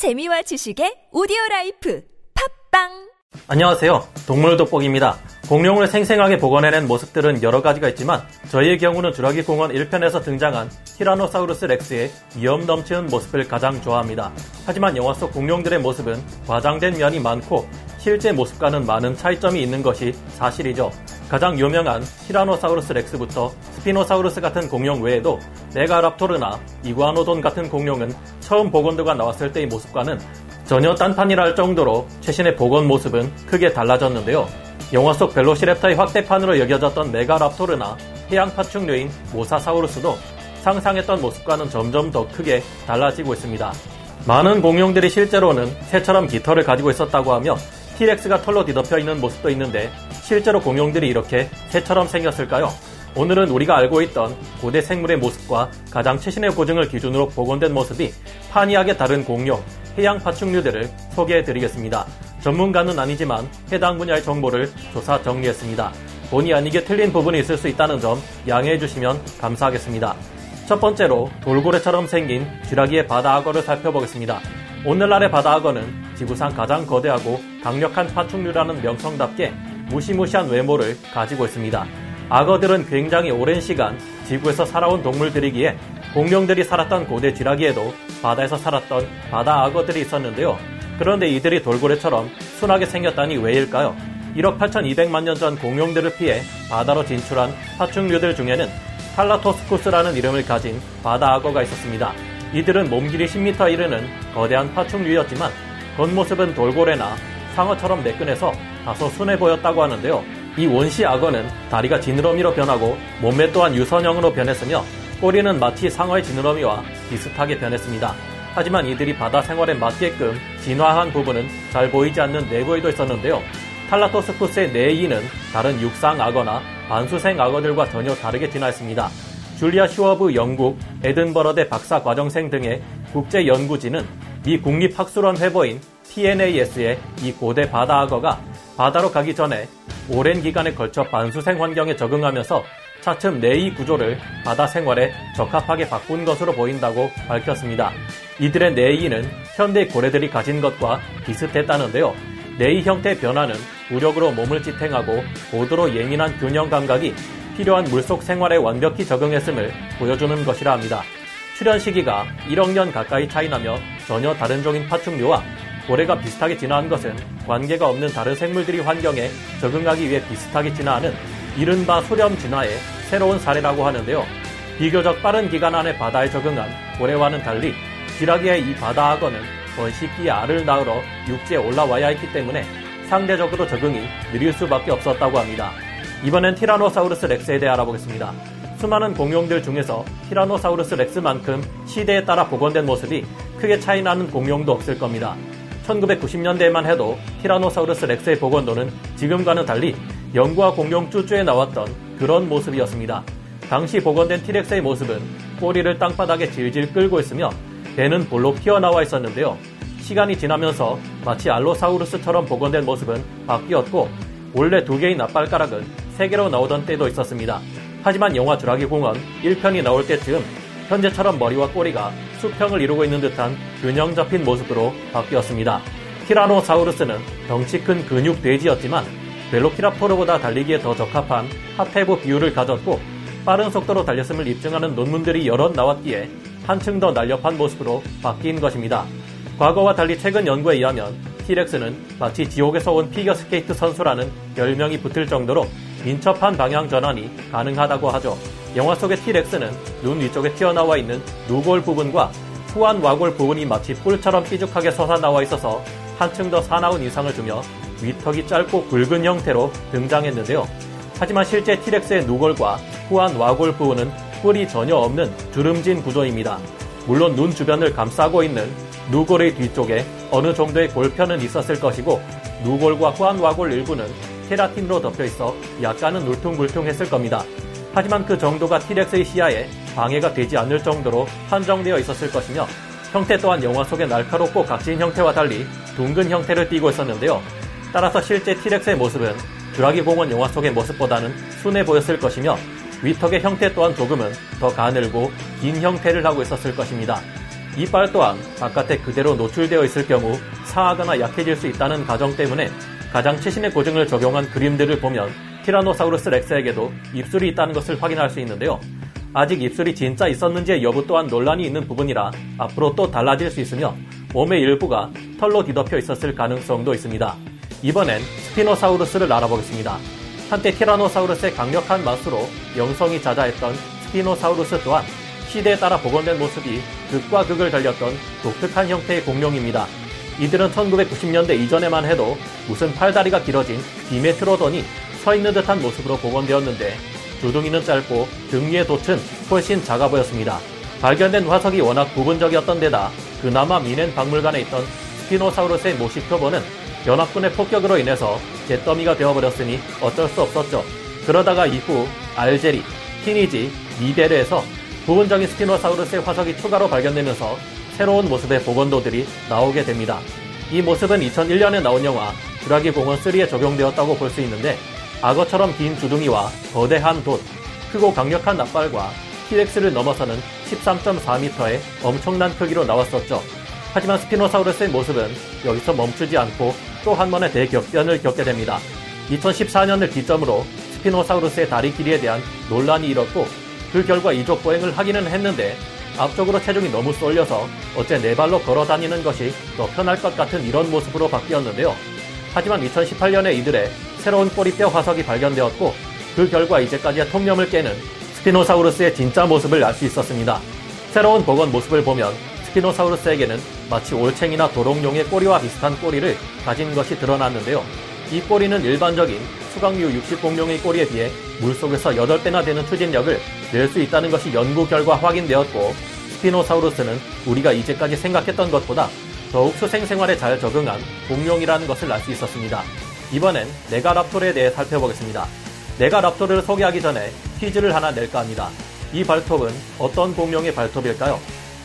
재미와 지식의 오디오 life 팟빵 안녕하세요. 동물 돋보기입니다. 공룡을 생생하게 복원해낸 모습들은 여러 가지가 있지만 저희의 경우는 주라기 공원 1편에서 등장한 티라노사우루스 렉스의 위엄 넘치는 모습을 가장 좋아합니다. 하지만 영화 속 공룡들의 모습은 과장된 면이 많고 실제 모습과는 많은 차이점이 있는 것이 사실이죠. 가장 유명한 티라노사우루스 렉스부터 스피노사우루스 같은 공룡 외에도 메가랍토르나 이구아노돈 같은 공룡은 처음 복원도가 나왔을 때의 모습과는 전혀 딴판이라 할 정도로 최신의 복원 모습은 크게 달라졌는데요. 영화 속 벨로시랩터의 확대판으로 여겨졌던 메가랍토르나 해양 파충류인 모사사우루스도 상상했던 모습과는 점점 더 크게 달라지고 있습니다. 많은 공룡들이 실제로는 새처럼 깃털을 가지고 있었다고 하며 티렉스가 털로 뒤덮여 있는 모습도 있는데 실제로 공룡들이 이렇게 새처럼 생겼을까요? 오늘은 우리가 알고 있던 고대 생물의 모습과 가장 최신의 고증을 기준으로 복원된 모습이 판이하게 다른 공룡, 해양 파충류들을 소개해 드리겠습니다. 전문가는 아니지만 해당 분야의 정보를 조사 정리했습니다. 본의 아니게 틀린 부분이 있을 수 있다는 점 양해해 주시면 감사하겠습니다. 첫 번째로 돌고래처럼 생긴 쥐라기의 바다 악어를 살펴보겠습니다. 오늘날의 바다 악어는 지구상 가장 거대하고 강력한 파충류라는 명성답게 무시무시한 외모를 가지고 있습니다. 악어들은 굉장히 오랜 시간 지구에서 살아온 동물들이기에 공룡들이 살았던 고대 쥐라기에도 바다에서 살았던 바다 악어들이 있었는데요. 그런데 이들이 돌고래처럼 순하게 생겼다니 왜일까요? 1억 8,200만 년 전 공룡들을 피해 바다로 진출한 파충류들 중에는 탈라토스쿠스라는 이름을 가진 바다 악어가 있었습니다. 이들은 몸길이 10m 이르는 거대한 파충류였지만 겉모습은 돌고래나 상어처럼 매끈해서 다소 순해 보였다고 하는데요. 이 원시 악어는 다리가 지느러미로 변하고 몸매 또한 유선형으로 변했으며 꼬리는 마치 상어의 지느러미와 비슷하게 변했습니다. 하지만 이들이 바다 생활에 맞게끔 진화한 부분은 잘 보이지 않는 내부에도 있었는데요. 탈라토수쿠스의 내이는 다른 육상 악어나 반수생 악어들과 전혀 다르게 진화했습니다. 줄리아 슈어브 영국 에든버러대 박사 과정생 등의 국제 연구진은 미 국립학술원 회보인 TNAS의 이 고대 바다 악어가 바다로 가기 전에 오랜 기간에 걸쳐 반수생 환경에 적응하면서 차츰 내이 구조를 바다 생활에 적합하게 바꾼 것으로 보인다고 밝혔습니다. 이들의 내이는 현대 고래들이 가진 것과 비슷했다는데요. 내이 형태 변화는 무력으로 몸을 지탱하고 고도로 예민한 균형 감각이 필요한 물속 생활에 완벽히 적응했음을 보여주는 것이라 합니다. 출현 시기가 1억 년 가까이 차이나며 전혀 다른 종인 파충류와 고래가 비슷하게 진화한 것은 관계가 없는 다른 생물들이 환경에 적응하기 위해 비슷하게 진화하는 이른바 소렴 진화의 새로운 사례라고 하는데요. 비교적 빠른 기간 안에 바다에 적응한 고래와는 달리 지라기의 이 바다 악어는 번식기에 알을 낳으러 육지에 올라와야 했기 때문에 상대적으로 적응이 느릴 수밖에 없었다고 합니다. 이번엔 티라노사우루스 렉스에 대해 알아보겠습니다. 수많은 공룡들 중에서 티라노사우루스 렉스만큼 시대에 따라 복원된 모습이 크게 차이 나는 공룡도 없을 겁니다. 1990년대에만 해도 티라노사우루스 렉스의 복원도는 지금과는 달리 영구와 공룡 쮸쮸에 나왔던 그런 모습이었습니다. 당시 복원된 티렉스의 모습은 꼬리를 땅바닥에 질질 끌고 있으며 배는 볼록 튀어나와 있었는데요. 시간이 지나면서 마치 알로사우루스처럼 복원된 모습은 바뀌었고 원래 두 개의 납발가락은 세 개로 나오던 때도 있었습니다. 하지만 영화 주라기 공원 1편이 나올 때쯤 현재처럼 머리와 꼬리가 수평을 이루고 있는 듯한 균형 잡힌 모습으로 바뀌었습니다. 티라노사우루스는 덩치 큰 근육 돼지였지만 벨로키라포르보다 달리기에 더 적합한 하페브 비율을 가졌고 빠른 속도로 달렸음을 입증하는 논문들이 여러 나왔기에 한층 더 날렵한 모습으로 바뀐 것입니다. 과거와 달리 최근 연구에 의하면 티렉스는 마치 지옥에서 온 피겨스케이트 선수라는 별명이 붙을 정도로 민첩한 방향 전환이 가능하다고 하죠. 영화 속의 티렉스는 눈 위쪽에 튀어나와 있는 누골 부분과 후안와골 부분이 마치 뿔처럼 삐죽하게 솟아나와 있어서 한층 더 사나운 인상을 주며 위턱이 짧고 굵은 형태로 등장했는데요. 하지만 실제 티렉스의 누골과 후한 와골 부분은 뿔이 전혀 없는 주름진 구조입니다. 물론 눈 주변을 감싸고 있는 누골의 뒤쪽에 어느 정도의 골편은 있었을 것이고 누골과 후한 와골 일부는 케라틴으로 덮여 있어 약간은 울퉁불퉁했을 겁니다. 하지만 그 정도가 티렉스의 시야에 방해가 되지 않을 정도로 한정되어 있었을 것이며 형태 또한 영화 속의 날카롭고 각진 형태와 달리 둥근 형태를 띠고 있었는데요. 따라서 실제 티렉스의 모습은 주라기 공원 영화 속의 모습보다는 순해 보였을 것이며 위턱의 형태 또한 조금은 더 가늘고 긴 형태를 하고 있었을 것입니다. 이빨 또한 바깥에 그대로 노출되어 있을 경우 상하거나 약해질 수 있다는 가정 때문에 가장 최신의 고증을 적용한 그림들을 보면 티라노사우루스 렉스에게도 입술이 있다는 것을 확인할 수 있는데요. 아직 입술이 진짜 있었는지의 여부 또한 논란이 있는 부분이라 앞으로 또 달라질 수 있으며 몸의 일부가 털로 뒤덮여 있었을 가능성도 있습니다. 이번엔 스피노사우루스를 알아보겠습니다. 한때 티라노사우루스의 강력한 맞수로 명성이 자자했던 스피노사우루스 또한 시대에 따라 복원된 모습이 극과 극을 달렸던 독특한 형태의 공룡입니다. 이들은 1990년대 이전에만 해도 무슨 팔다리가 길어진 디메트로돈이 서 있는 듯한 모습으로 복원되었는데 주둥이는 짧고 등 위의 돛은 훨씬 작아 보였습니다. 발견된 화석이 워낙 부분적이었던 데다 그나마 뮌헨 박물관에 있던 스피노사우루스의 모식 표본은 연합군의 폭격으로 인해서 잿더미가 되어버렸으니 어쩔 수 없었죠. 그러다가 이후 알제리, 튀니지, 니제르에서 부분적인 스피노사우루스의 화석이 추가로 발견되면서 새로운 모습의 복원도들이 나오게 됩니다. 이 모습은 2001년에 나온 영화 주라기 공원 3에 적용되었다고 볼 수 있는데 악어처럼 긴 주둥이와 거대한 돛, 크고 강력한 앞발과 티렉스를 넘어서는 13.4m의 엄청난 크기로 나왔었죠. 하지만 스피노사우루스의 모습은 여기서 멈추지 않고 또 한 번의 대격변을 겪게 됩니다. 2014년을 기점으로 스피노사우루스의 다리 길이에 대한 논란이 일었고 그 결과 이족 보행을 하기는 했는데 앞쪽으로 체중이 너무 쏠려서 어째 네 발로 걸어 다니는 것이 더 편할 것 같은 이런 모습으로 바뀌었는데요. 하지만 2018년에 이들의 새로운 꼬리뼈 화석이 발견되었고 그 결과 이제까지의 통념을 깨는 스피노사우루스의 진짜 모습을 알 수 있었습니다. 새로운 복원 모습을 보면 스피노사우루스에게는 마치 올챙이나 도롱뇽의 꼬리와 비슷한 꼬리를 가진 것이 드러났는데요. 이 꼬리는 일반적인 수각류 육식공룡의 꼬리에 비해 물속에서 8배나 되는 추진력을 낼 수 있다는 것이 연구 결과 확인되었고 스피노사우루스는 우리가 이제까지 생각했던 것보다 더욱 수생 생활에 잘 적응한 공룡이라는 것을 알 수 있었습니다. 이번엔 네가랍토르에 대해 살펴보겠습니다. 네가랍토르를 소개하기 전에 퀴즈를 하나 낼까 합니다. 이 발톱은 어떤 공룡의 발톱일까요?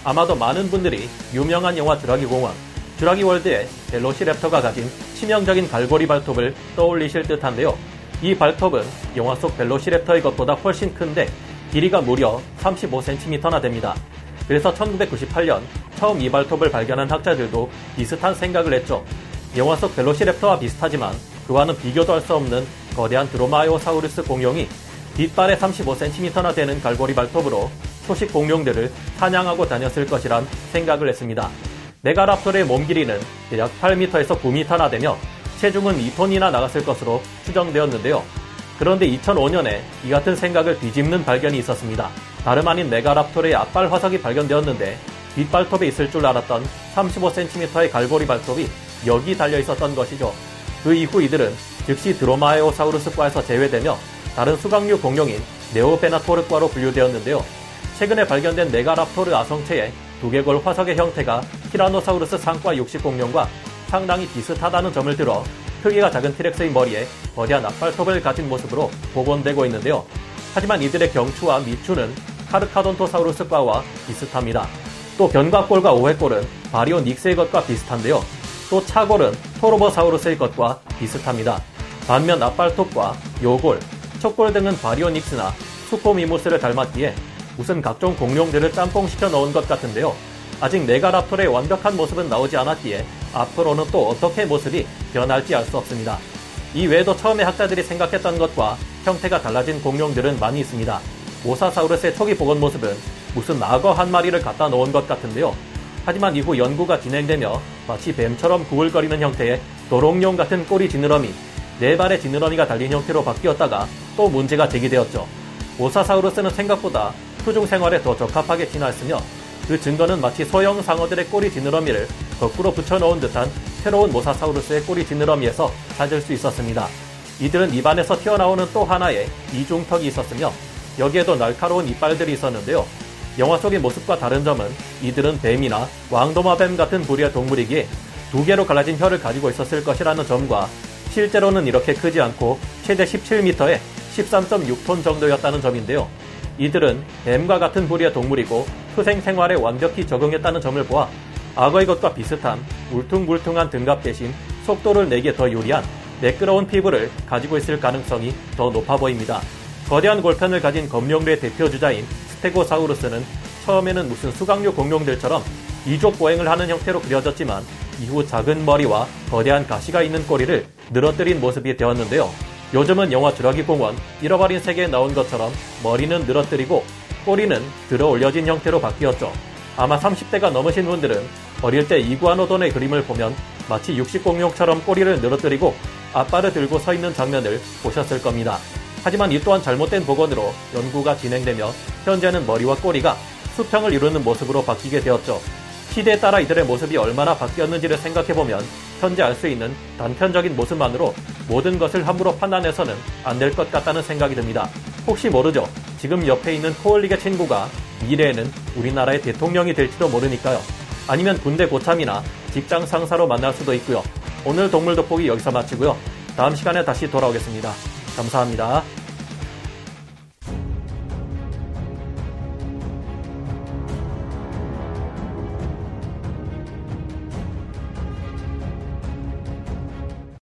아마도 많은 분들이 유명한 영화 드라기 공원, 드라기 월드의 벨로시랩터가 가진 치명적인 갈고리 발톱을 떠올리실 듯한데요. 이 발톱은 영화 속 벨로시랩터의 것보다 훨씬 큰데 길이가 무려 35cm나 됩니다. 그래서 1998년 처음 이 발톱을 발견한 학자들도 비슷한 생각을 했죠. 영화 속 벨로시랩터와 비슷하지만 그와는 비교도 할 수 없는 거대한 드로마이오사우루스 공룡이 뒷발에 35cm나 되는 갈고리 발톱으로 초식 공룡들을 사냥하고 다녔을 것이란 생각을 했습니다. 메가랍토르의 몸 길이는 대략 8m에서 9m나 되며 체중은 2톤이나 나갔을 것으로 추정되었는데요. 그런데 2005년에 이 같은 생각을 뒤집는 발견이 있었습니다. 다름 아닌 메가랍토르의 앞발 화석이 발견되었는데 뒷발톱에 있을 줄 알았던 35cm의 갈고리 발톱이 여기 달려 있었던 것이죠. 그 이후 이들은 즉시 드로마에오사우루스과에서 제외되며 다른 수강류 공룡인 네오베나토르과로 분류되었는데요. 최근에 발견된 메가랍토르 아성체의 두개골 화석의 형태가 티라노사우루스 상과 육식 공룡과 상당히 비슷하다는 점을 들어 크기가 작은 티렉스의 머리에 거대한 앞발톱을 가진 모습으로 복원되고 있는데요. 하지만 이들의 경추와 미추는 카르카돈토사우루스과와 비슷합니다. 또 견갑골과 오해골은 바리오닉스의 것과 비슷한데요. 또 차골은 토로버사우루스의 것과 비슷합니다. 반면 앞발톱과 요골, 척골 등은 바리오닉스나 수코미무스를 닮았기에 무슨 각종 공룡들을 짬뽕시켜 넣은 것 같은데요. 아직 메가랍토르의 완벽한 모습은 나오지 않았기에 앞으로는 또 어떻게 모습이 변할지 알 수 없습니다. 이 외에도 처음에 학자들이 생각했던 것과 형태가 달라진 공룡들은 많이 있습니다. 오사사우루스의 초기 복원 모습은 무슨 악어 한 마리를 갖다 놓은 것 같은데요. 하지만 이후 연구가 진행되며 마치 뱀처럼 구글거리는 형태의 도롱뇽 같은 꼬리 지느러미, 네 발의 지느러미가 달린 형태로 바뀌었다가 또 문제가 제기되었죠. 오사사우루스는 생각보다 표중 생활에 더 적합하게 진화했으며 그 증거는 마치 소형 상어들의 꼬리 지느러미를 거꾸로 붙여놓은 듯한 새로운 모사사우루스의 꼬리 지느러미에서 찾을 수 있었습니다. 이들은 입안에서 튀어나오는 또 하나의 이중턱이 있었으며 여기에도 날카로운 이빨들이 있었는데요. 영화 속의 모습과 다른 점은 이들은 뱀이나 왕도마뱀 같은 부류의 동물이기에 두 개로 갈라진 혀를 가지고 있었을 것이라는 점과 실제로는 이렇게 크지 않고 최대 17m에 13.6톤 정도였다는 점인데요. 이들은 뱀과 같은 부류의 동물이고 투생 생활에 완벽히 적응했다는 점을 보아 악어의 것과 비슷한 울퉁불퉁한 등갑 대신 속도를 내기에 더 유리한 매끄러운 피부를 가지고 있을 가능성이 더 높아 보입니다. 거대한 골편을 가진 검룡류의 대표 주자인 스테고사우루스는 처음에는 무슨 수강류 공룡들처럼 이족 보행을 하는 형태로 그려졌지만 이후 작은 머리와 거대한 가시가 있는 꼬리를 늘어뜨린 모습이 되었는데요. 요즘은 영화 주라기 공원 잃어버린 세계에 나온 것처럼 머리는 늘어뜨리고 꼬리는 들어 올려진 형태로 바뀌었죠. 아마 30대가 넘으신 분들은 어릴 때 이구아노돈의 그림을 보면 마치 육식공룡처럼 꼬리를 늘어뜨리고 앞발을 들고 서 있는 장면을 보셨을 겁니다. 하지만 이 또한 잘못된 복원으로 연구가 진행되며 현재는 머리와 꼬리가 수평을 이루는 모습으로 바뀌게 되었죠. 시대에 따라 이들의 모습이 얼마나 바뀌었는지를 생각해보면 현재 알 수 있는 단편적인 모습만으로 모든 것을 함부로 판단해서는 안 될 것 같다는 생각이 듭니다. 혹시 모르죠. 지금 옆에 있는 코올릭의 친구가 미래에는 우리나라의 대통령이 될지도 모르니까요. 아니면 군대 고참이나 직장 상사로 만날 수도 있고요. 오늘 동물 돋보기 여기서 마치고요. 다음 시간에 다시 돌아오겠습니다. 감사합니다.